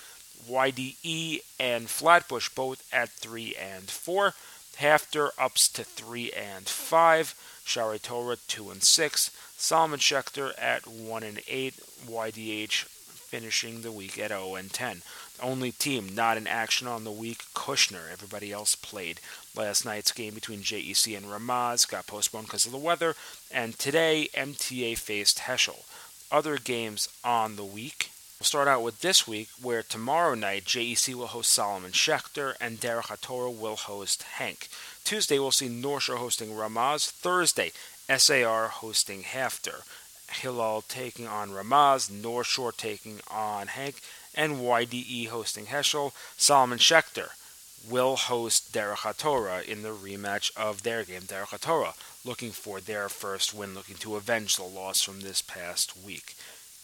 YDE and Flatbush both at 3 and 4. HAFTR ups to 3 and 5. Shaare Torah 2 and 6. Solomon Schechter at 1 and 8. YDE finishing the week at 0 and 10. Only team not in action on the week, Kushner. Everybody else played. Last night's game between JEC and Ramaz got postponed because of the weather, and today MTA faced Heschel. Other games on the week. We'll start out with this week, where tomorrow night JEC will host Solomon Schechter and Derech HaTorah will host HANC. Tuesday we'll see North Shore hosting Ramaz. Thursday, SAR hosting HAFTR. Hillel taking on Ramaz, North Shore taking on HANC, and YDE hosting Heschel. Solomon Schechter will host Derech HaTorah in the rematch of their game. Derech HaTorah looking for their first win, looking to avenge the loss from this past week.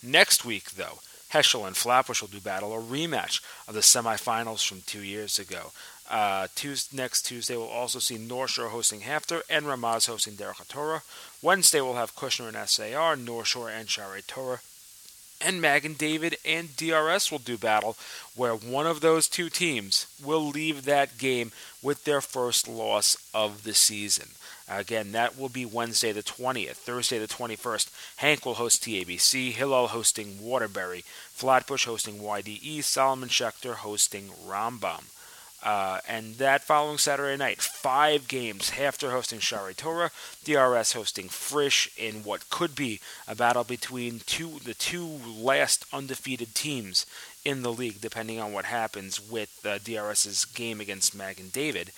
Next week, though, Heschel and Flatbush will do battle, a rematch of the semifinals from two years ago. Uh, Tuesday, next Tuesday, we'll also see North Shore hosting HAFTR and Ramaz hosting Derech Torah. Wednesday, we'll have Kushner and SAR, North Shore and Shaare Torah. And Magen David and DRS will do battle, where one of those two teams will leave that game with their first loss of the season. Again, that will be Wednesday the 20th. Thursday the 21st, HANC will host TABC, Hillel hosting Waterbury, Flatbush hosting YDE, Solomon Schechter hosting Rambam. Uh, and that following Saturday night, five games HAFTR hosting Shaare Torah, DRS hosting Frisch in what could be a battle between two the two last undefeated teams in the league, depending on what happens with uh, DRS's game against Magen David.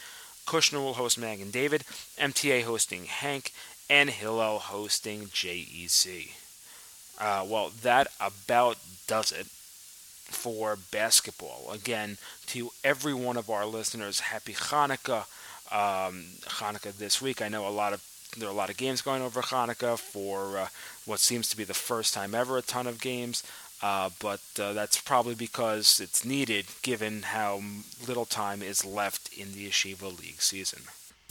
Kushner will host Magen David, MTA hosting HANC, and Hillel hosting JEC. Uh, well, that about does it for basketball. Again, to every one of our listeners, happy Hanukkah. Um, Hanukkah this week. I know a lot of there are a lot of games going over Hanukkah for uh, what seems to be the first time ever. A ton of games. Uh, but uh, that's probably because it's needed given how little time is left in the Yeshiva League season.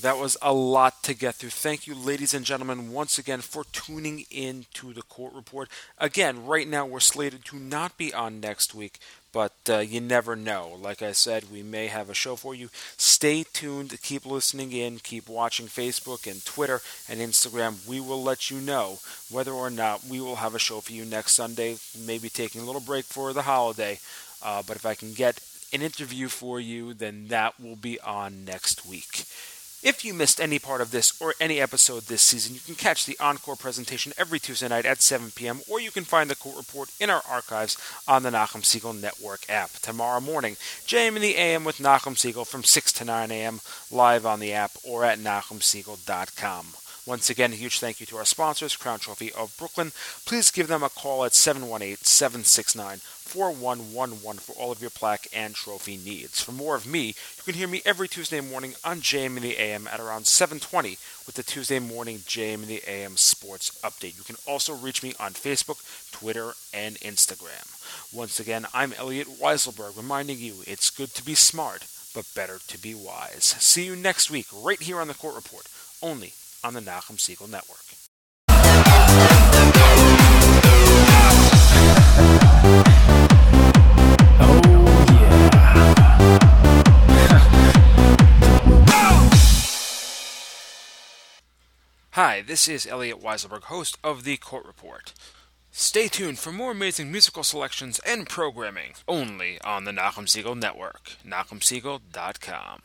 That was a lot to get through. Thank you, ladies and gentlemen, once again for tuning in to the court report. Again, right now we're slated to not be on next week, but uh, you never know. Like I said, we may have a show for you. Stay tuned, keep listening in, keep watching Facebook and Twitter and Instagram. We will let you know whether or not we will have a show for you next Sunday. Maybe taking a little break for the holiday, uh, but if I can get an interview for you, then that will be on next week. If you missed any part of this or any episode this season, you can catch the encore presentation every Tuesday night at 7 p.m., or you can find the court report in our archives on the Nachum Segal Network app. Tomorrow morning, JM in the AM with Nachum Segal from 6 to 9 a.m. live on the app or at NachumSegal.com. Once again, a huge thank you to our sponsors, Crown Trophy of Brooklyn. Please give them a call at 718 769 4111 for all of your plaque and trophy needs. For more of me, you can hear me every Tuesday morning on JM in the AM at around 720 with the Tuesday morning JM in the AM Sports Update. You can also reach me on Facebook, Twitter, and Instagram. Once again, I'm Elliot Weiselberg reminding you it's good to be smart, but better to be wise. See you next week right here on the Court Report, only on the Nachum Segal Network. Hi, this is Elliot Weiselberg, host of The Court Report. Stay tuned for more amazing musical selections and programming only on the Nachum Segal Network, NachumSegal.com.